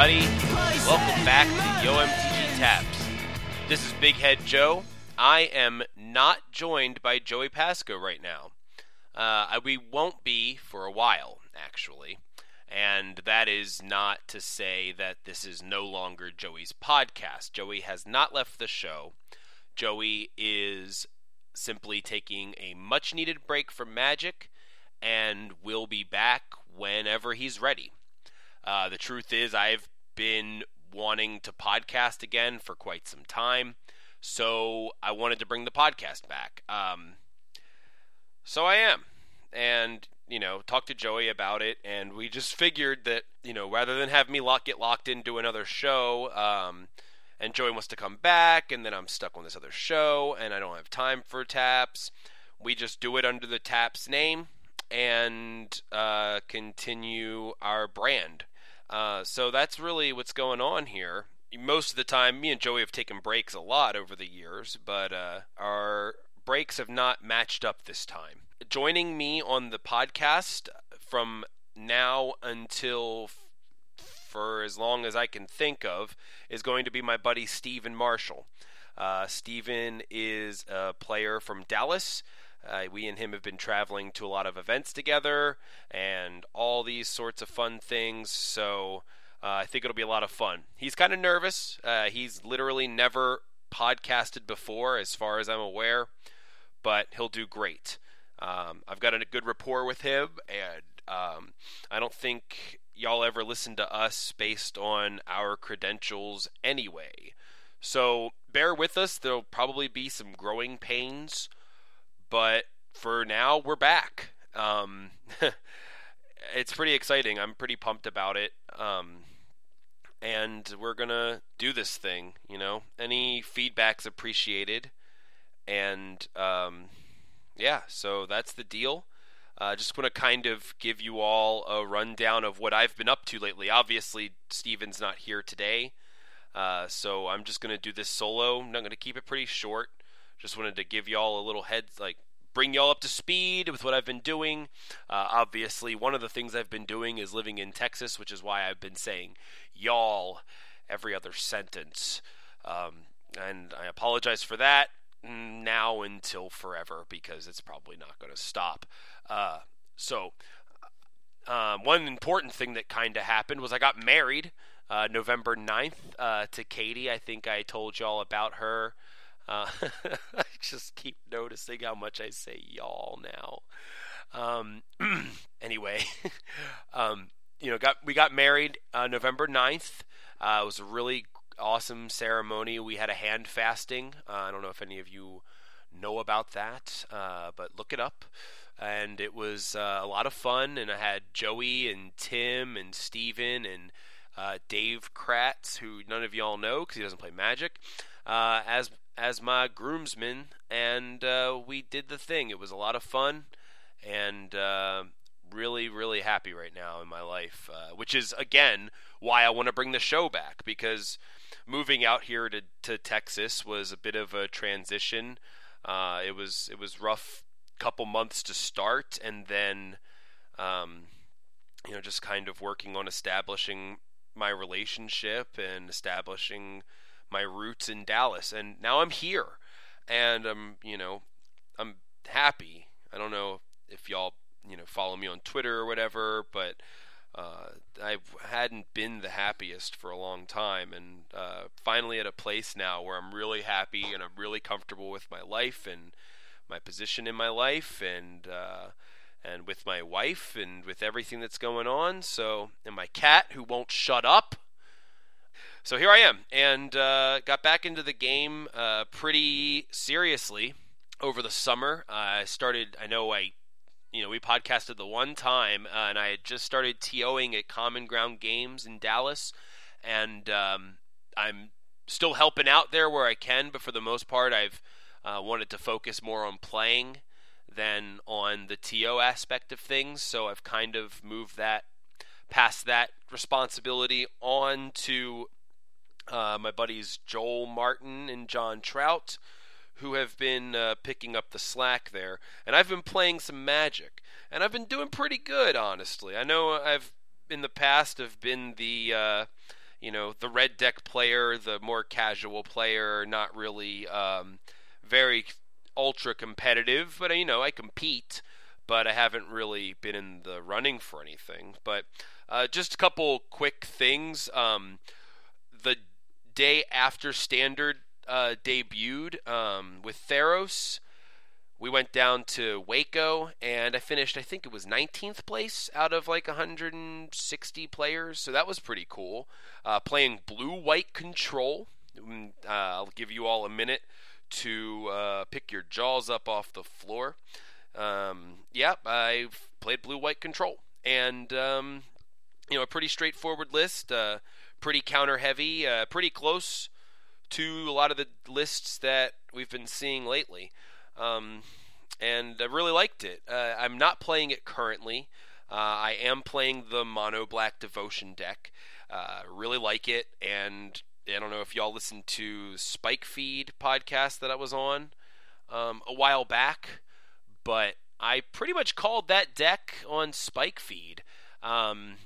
everybody. Welcome back to Yo MTG Taps. This is Big Head Joe. I am not joined by Joey Pasco right now. Uh, we won't be for a while, actually. And that is not to say that this is no longer Joey's podcast. Joey has not left the show. Joey is simply taking a much needed break from Magic and will be back whenever he's ready. Uh, the truth is, I've been wanting to podcast again for quite some time, so I wanted to bring the podcast back. Um, so I am, and you know, talk to Joey about it, and we just figured that you know, rather than have me lock get locked into another show, um, and Joey wants to come back, and then I'm stuck on this other show, and I don't have time for taps. We just do it under the taps name and uh, continue our brand. Uh, so that's really what's going on here. Most of the time, me and Joey have taken breaks a lot over the years, but uh, our breaks have not matched up this time. Joining me on the podcast from now until for as long as I can think of is going to be my buddy Stephen Marshall. Uh, Steven is a player from Dallas. Uh, we and him have been traveling to a lot of events together and all these sorts of fun things. So uh, I think it'll be a lot of fun. He's kind of nervous. Uh, he's literally never podcasted before, as far as I'm aware, but he'll do great. Um, I've got a good rapport with him, and um, I don't think y'all ever listen to us based on our credentials anyway. So bear with us. There'll probably be some growing pains but for now, we're back. Um, it's pretty exciting. I'm pretty pumped about it. Um, and we're gonna do this thing. You know, any feedback's appreciated. And um, yeah, so that's the deal. I uh, just want to kind of give you all a rundown of what I've been up to lately. Obviously, Steven's not here today, uh, so I'm just going to do this solo. I'm not going to keep it pretty short. Just wanted to give y'all a little heads, like bring y'all up to speed with what I've been doing. Uh, obviously, one of the things I've been doing is living in Texas, which is why I've been saying y'all every other sentence. Um, and I apologize for that now until forever because it's probably not going to stop. Uh, so, uh, one important thing that kind of happened was I got married uh, November 9th uh, to Katie. I think I told y'all about her uh, I just keep noticing how much I say y'all now. Um, anyway, um, you know, got we got married uh, November 9th. Uh, it was a really awesome ceremony. We had a hand fasting. Uh, I don't know if any of you know about that, uh, but look it up. And it was uh, a lot of fun. And I had Joey and Tim and Steven and uh, Dave Kratz, who none of y'all know because he doesn't play Magic, uh, as as my groomsman, and uh, we did the thing. It was a lot of fun, and uh, really, really happy right now in my life, uh, which is again why I want to bring the show back because moving out here to to Texas was a bit of a transition. Uh, it was it was rough couple months to start, and then um, you know just kind of working on establishing my relationship and establishing my roots in Dallas, and now I'm here, and I'm you know I'm happy. I don't know if y'all you know follow me on Twitter or whatever, but uh, I hadn't been the happiest for a long time, and uh, finally at a place now where I'm really happy and I'm really comfortable with my life and my position in my life, and uh, and with my wife and with everything that's going on. So, and my cat who won't shut up. So here I am, and uh, got back into the game uh, pretty seriously over the summer. I started. I know I, you know, we podcasted the one time, uh, and I had just started TOing at Common Ground Games in Dallas, and um, I'm still helping out there where I can, but for the most part, I've uh, wanted to focus more on playing than on the TO aspect of things. So I've kind of moved that past that responsibility on to uh, my buddies Joel Martin and John Trout, who have been uh, picking up the slack there. And I've been playing some Magic, and I've been doing pretty good, honestly. I know I've in the past have been the uh, you know, the red deck player, the more casual player, not really um, very ultra competitive, but you know, I compete, but I haven't really been in the running for anything. But uh, just a couple quick things. Um, day after Standard uh, debuted um, with Theros, we went down to Waco and I finished, I think it was 19th place out of like 160 players. So that was pretty cool. Uh, playing blue white control. Mm, uh, I'll give you all a minute to uh, pick your jaws up off the floor. Um, yeah, I've played blue white control. And, um, you know, a pretty straightforward list, uh, pretty counter heavy, uh, pretty close to a lot of the lists that we've been seeing lately. Um, and I really liked it. Uh, I'm not playing it currently. Uh, I am playing the Mono Black Devotion deck. Uh, really like it, and I don't know if y'all listened to Spike Feed podcast that I was on um, a while back, but I pretty much called that deck on Spike Feed. Um,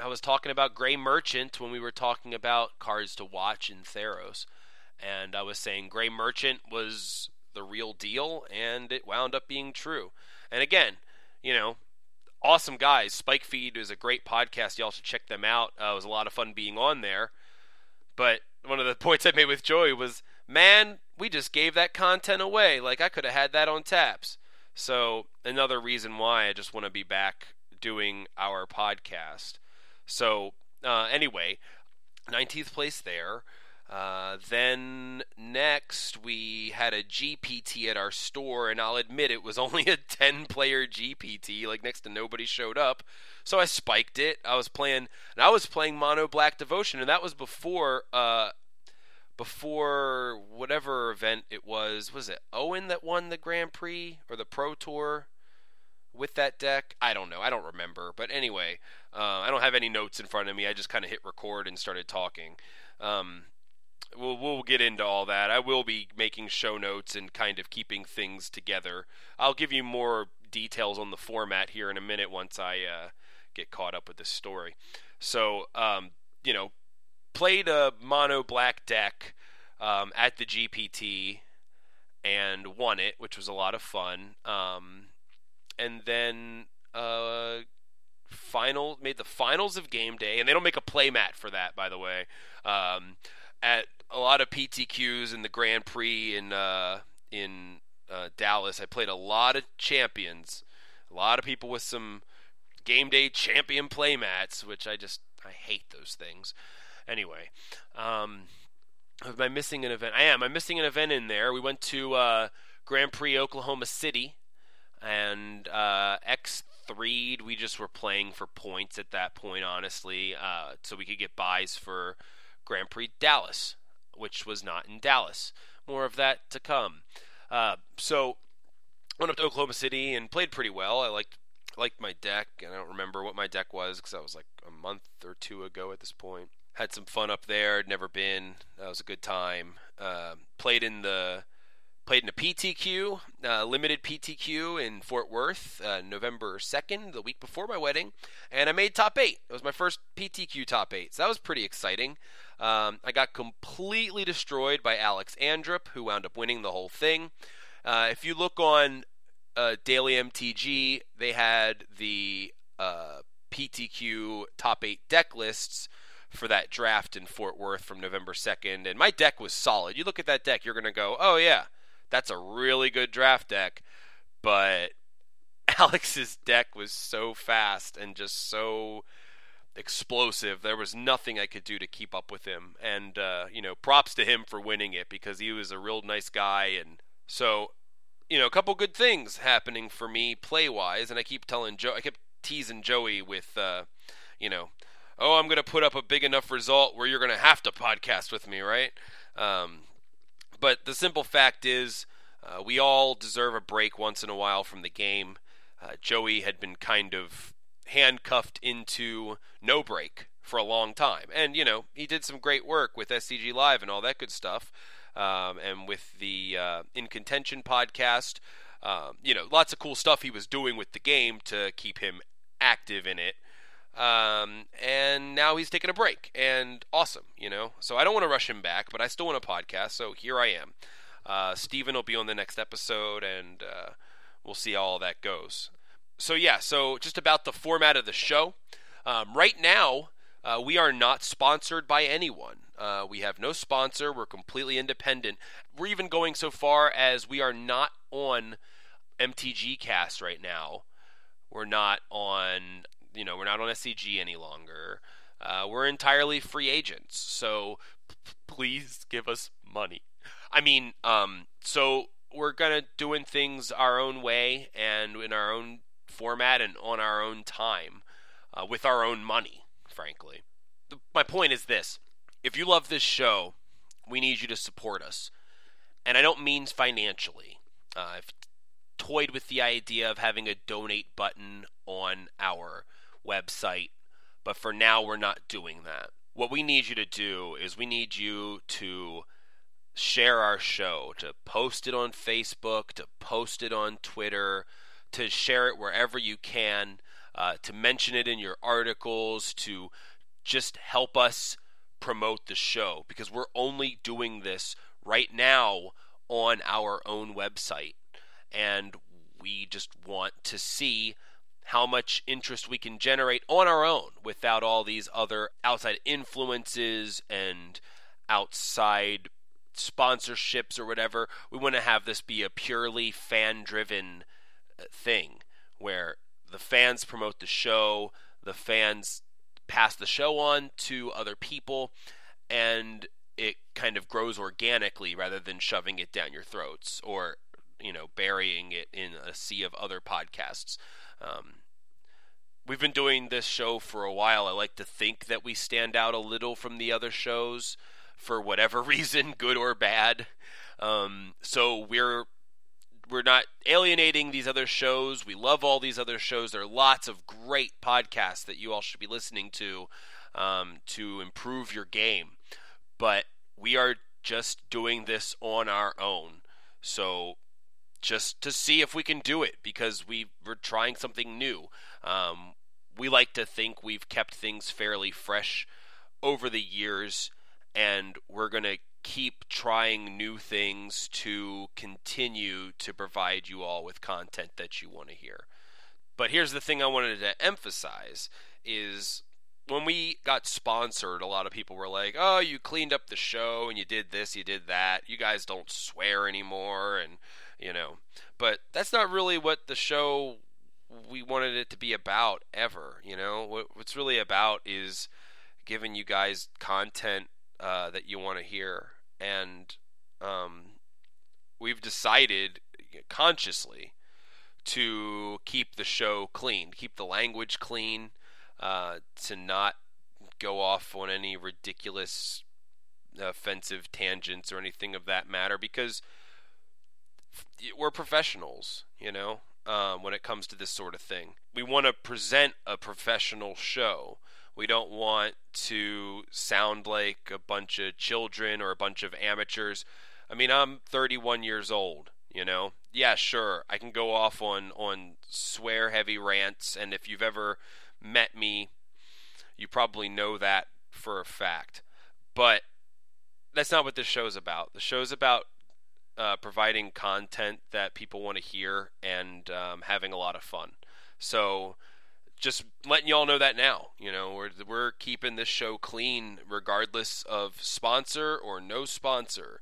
I was talking about Gray Merchant when we were talking about cards to watch in Theros, and I was saying Gray Merchant was the real deal, and it wound up being true. And again, you know, awesome guys. Spike Feed is a great podcast. Y'all should check them out. Uh, it was a lot of fun being on there. But one of the points I made with Joey was, man, we just gave that content away. Like I could have had that on taps. So another reason why I just want to be back doing our podcast. So uh, anyway, 19th place there. Uh, then next we had a GPT at our store, and I'll admit it was only a 10 player GPT, like next to nobody showed up. So I spiked it. I was playing, and I was playing Mono Black Devotion, and that was before, uh, before whatever event it was. Was it Owen that won the Grand Prix or the Pro Tour? With that deck. I don't know. I don't remember. But anyway, uh, I don't have any notes in front of me. I just kind of hit record and started talking. Um, we'll we'll get into all that. I will be making show notes and kind of keeping things together. I'll give you more details on the format here in a minute once I uh, get caught up with this story. So, um, you know, played a mono black deck um, at the GPT and won it, which was a lot of fun. Um, and then uh, final made the finals of game day, and they don't make a playmat for that, by the way. Um, at a lot of PTQs in the Grand Prix in uh, in uh, Dallas. I played a lot of champions, a lot of people with some game day champion playmats, which I just I hate those things. Anyway, um, am I missing an event? I am. I'm missing an event in there. We went to uh, Grand Prix Oklahoma City, and uh, X3. We just were playing for points at that point, honestly, uh, so we could get buys for Grand Prix Dallas which was not in Dallas. More of that to come. Uh, so went up to Oklahoma City and played pretty well. I liked liked my deck, and I don't remember what my deck was because that was like a month or two ago at this point. Had some fun up there. Never been. That was a good time. Uh, played in the played in a PTQ, uh, limited PTQ in Fort Worth, uh, November 2nd, the week before my wedding, and I made top eight. It was my first PTQ top eight, so that was pretty exciting. Um, I got completely destroyed by Alex Andrup, who wound up winning the whole thing. Uh, if you look on uh, Daily MTG, they had the uh, PTQ top eight deck lists for that draft in Fort Worth from November 2nd, and my deck was solid. You look at that deck, you're going to go, oh, yeah, that's a really good draft deck. But Alex's deck was so fast and just so explosive. There was nothing I could do to keep up with him. And, uh, you know, props to him for winning it because he was a real nice guy. And so, you know, a couple good things happening for me play wise. And I keep telling Joe, I kept teasing Joey with, uh, you know, oh, I'm going to put up a big enough result where you're going to have to podcast with me, right? Um, but the simple fact is, uh, we all deserve a break once in a while from the game. Uh, Joey had been kind of handcuffed into no break for a long time. And, you know, he did some great work with SCG Live and all that good stuff. Um, and with the uh, In Contention podcast, um, you know, lots of cool stuff he was doing with the game to keep him active in it. Um, and now he's taking a break, and awesome, you know. So I don't want to rush him back, but I still want a podcast. So here I am. Uh, Steven will be on the next episode, and uh, we'll see how all that goes. So yeah, so just about the format of the show. Um, right now, uh, we are not sponsored by anyone. Uh, we have no sponsor. We're completely independent. We're even going so far as we are not on MTG Cast right now. We're not on, you know, we're not on SCG any longer. Uh, we're entirely free agents. So p- please give us money. I mean, um, so we're gonna doing things our own way and in our own format and on our own time, uh, with our own money. Frankly, my point is this: if you love this show, we need you to support us, and I don't mean financially. Uh, I've toyed with the idea of having a donate button on our website, but for now, we're not doing that. What we need you to do is we need you to share our show, to post it on Facebook, to post it on Twitter, to share it wherever you can, uh, to mention it in your articles, to just help us promote the show because we're only doing this right now on our own website. And we just want to see how much interest we can generate on our own without all these other outside influences and outside sponsorships or whatever. We want to have this be a purely fan driven uh, thing where the fans promote the show, the fans pass the show on to other people, and it kind of grows organically rather than shoving it down your throats or you know burying it in a sea of other podcasts. Um, we've been doing this show for a while. I like to think that we stand out a little from the other shows for whatever reason, good or bad. Um, so we're we're not alienating these other shows. We love all these other shows. There are lots of great podcasts that you all should be listening to um, to improve your game. But we are just doing this on our own. So just to see if we can do it because we we're trying something new. Um, we like to think we've kept things fairly fresh over the years and we're going to keep trying new things to continue to provide you all with content that you want to hear. But here's the thing I wanted to emphasize is when we got sponsored, a lot of people were like, "Oh, you cleaned up the show and you did this, you did that. You guys don't swear anymore and, you know." But that's not really what the show we wanted it to be about ever, you know? What, what's really about is giving you guys content uh, that you want to hear, and um, we've decided consciously to keep the show clean, keep the language clean, uh, to not go off on any ridiculous offensive tangents or anything of that matter because we're professionals, you know, um, when it comes to this sort of thing. We want to present a professional show. We don't want to sound like a bunch of children or a bunch of amateurs. I mean, I'm 31 years old, you know. Yeah, sure, I can go off on on swear heavy rants and if you've ever met me, you probably know that for a fact. But that's not what this show's about. The show's about uh, providing content that people want to hear and um, having a lot of fun. So just letting y'all know that now. You know, we're we're keeping this show clean regardless of sponsor or no sponsor.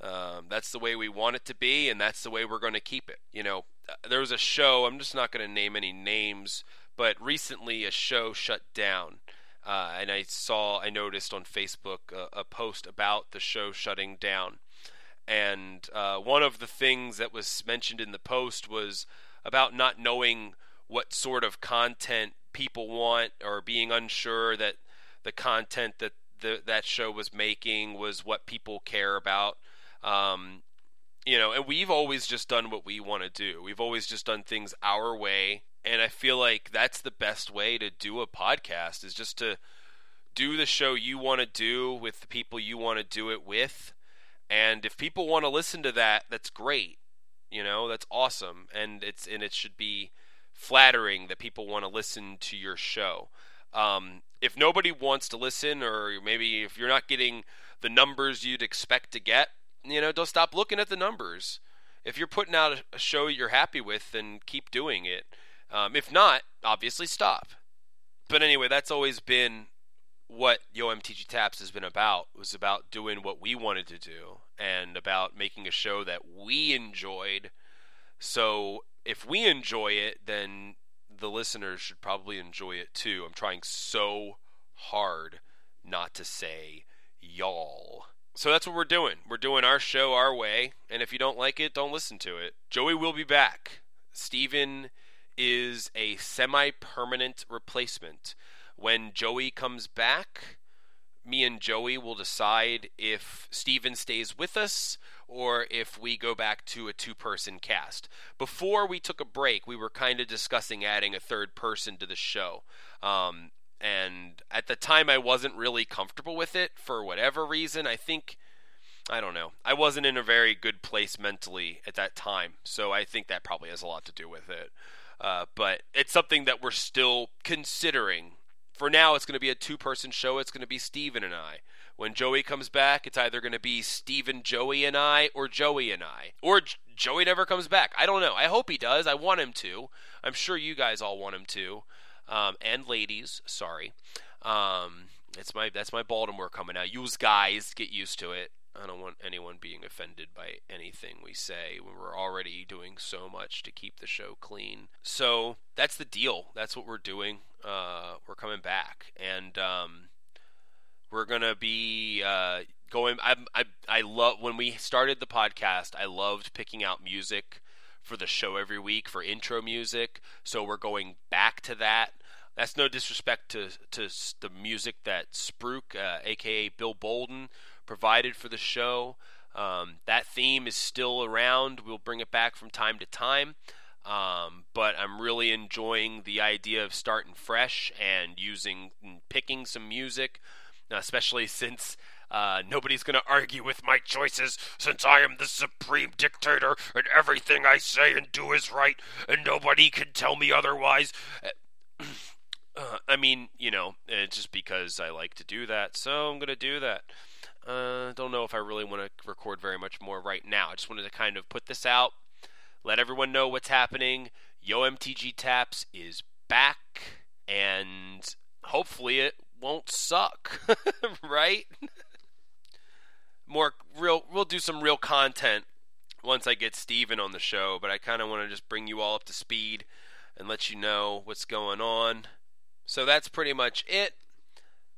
Um, that's the way we want it to be, and that's the way we're going to keep it. You know, uh, there was a show. I'm just not going to name any names, but recently a show shut down, uh, and I saw, I noticed on Facebook a, a post about the show shutting down, and uh, one of the things that was mentioned in the post was about not knowing what sort of content people want or being unsure that the content that the, that show was making was what people care about. Um, you know, and we've always just done what we want to do. We've always just done things our way, and I feel like that's the best way to do a podcast is just to do the show you want to do with the people you want to do it with. And if people want to listen to that, that's great. You know, that's awesome, and it's and it should be flattering that people want to listen to your show. Um, if nobody wants to listen, or maybe if you're not getting the numbers you'd expect to get, you know, don't stop looking at the numbers. If you're putting out a show you're happy with, then keep doing it. Um, if not, obviously stop. But anyway, that's always been what Yo MTG Taps has been about. Was about doing what we wanted to do and about making a show that we enjoyed. So if we enjoy it, then the listeners should probably enjoy it too. I'm trying so hard not to say y'all. So that's what we're doing. We're doing our show our way, and if you don't like it, don't listen to it. Joey will be back. Steven is a semi permanent replacement. When Joey comes back, me and Joey will decide if Steven stays with us or if we go back to a two person cast. Before we took a break, we were kind of discussing adding a third person to the show. Um, and at the time I wasn't really comfortable with it for whatever reason. I think I don't know. I wasn't in a very good place mentally at that time, so I think that probably has a lot to do with it. Uh, but it's something that we're still considering. For now, it's going to be a two-person show. It's going to be Steven and I. When Joey comes back, it's either going to be Steven, Joey, and I, or Joey and I, or J- Joey never comes back. I don't know. I hope he does. I want him to. I'm sure you guys all want him to um, and ladies. Sorry, um, it's my that's my Baltimore coming out. Use guys, get used to it. I don't want anyone being offended by anything we say we're already doing so much to keep the show clean. So that's the deal. That's what we're doing. Uh, we're coming back, and um, we're gonna be uh, going. I, I I love when we started the podcast. I loved picking out music for the show every week for intro music. So we're going back to that. That's no disrespect to to the music that Spruik, uh, aka Bill Bolden, provided for the show. Um, that theme is still around. We'll bring it back from time to time. Um, but I'm really enjoying the idea of starting fresh and using and picking some music, especially since uh, nobody's going to argue with my choices since I am the supreme dictator and everything I say and do is right and nobody can tell me otherwise. Uh, I mean, you know, it's just because I like to do that, so I'm going to do that. Uh, don't know if I really want to record very much more right now. I just wanted to kind of put this out, let everyone know what's happening. Yo MTG Taps is back, and hopefully it won't suck, right? more real we'll do some real content once I get Steven on the show, but I kind of want to just bring you all up to speed and let you know what's going on. So that's pretty much it.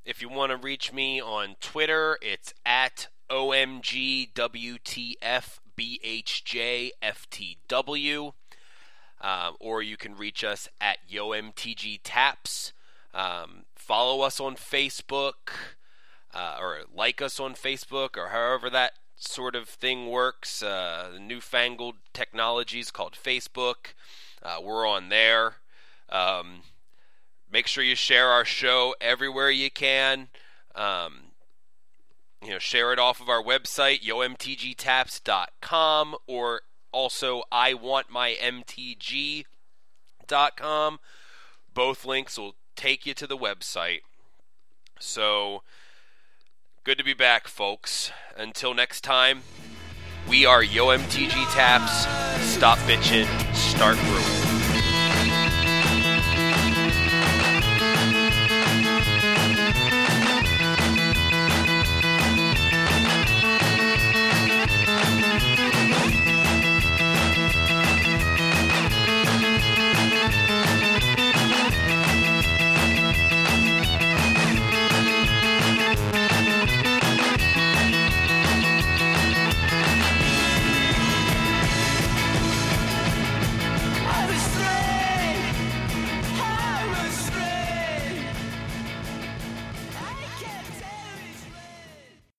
If you want to reach me on Twitter, it's at OMGWTFBHJFTW. Um, or you can reach us at YoMTGTaps. Um, follow us on Facebook uh, or like us on Facebook or however that sort of thing works. Uh, the newfangled technologies called Facebook. Uh, we're on there. Um, make sure you share our show everywhere you can. Um, you know, share it off of our website, yomtgtaps.com, or also iwantmymtg.com. Both links will take you to the website. So, Good to be back, folks. Until next time, we are Yo MTG Taps. Stop bitching, start brewing.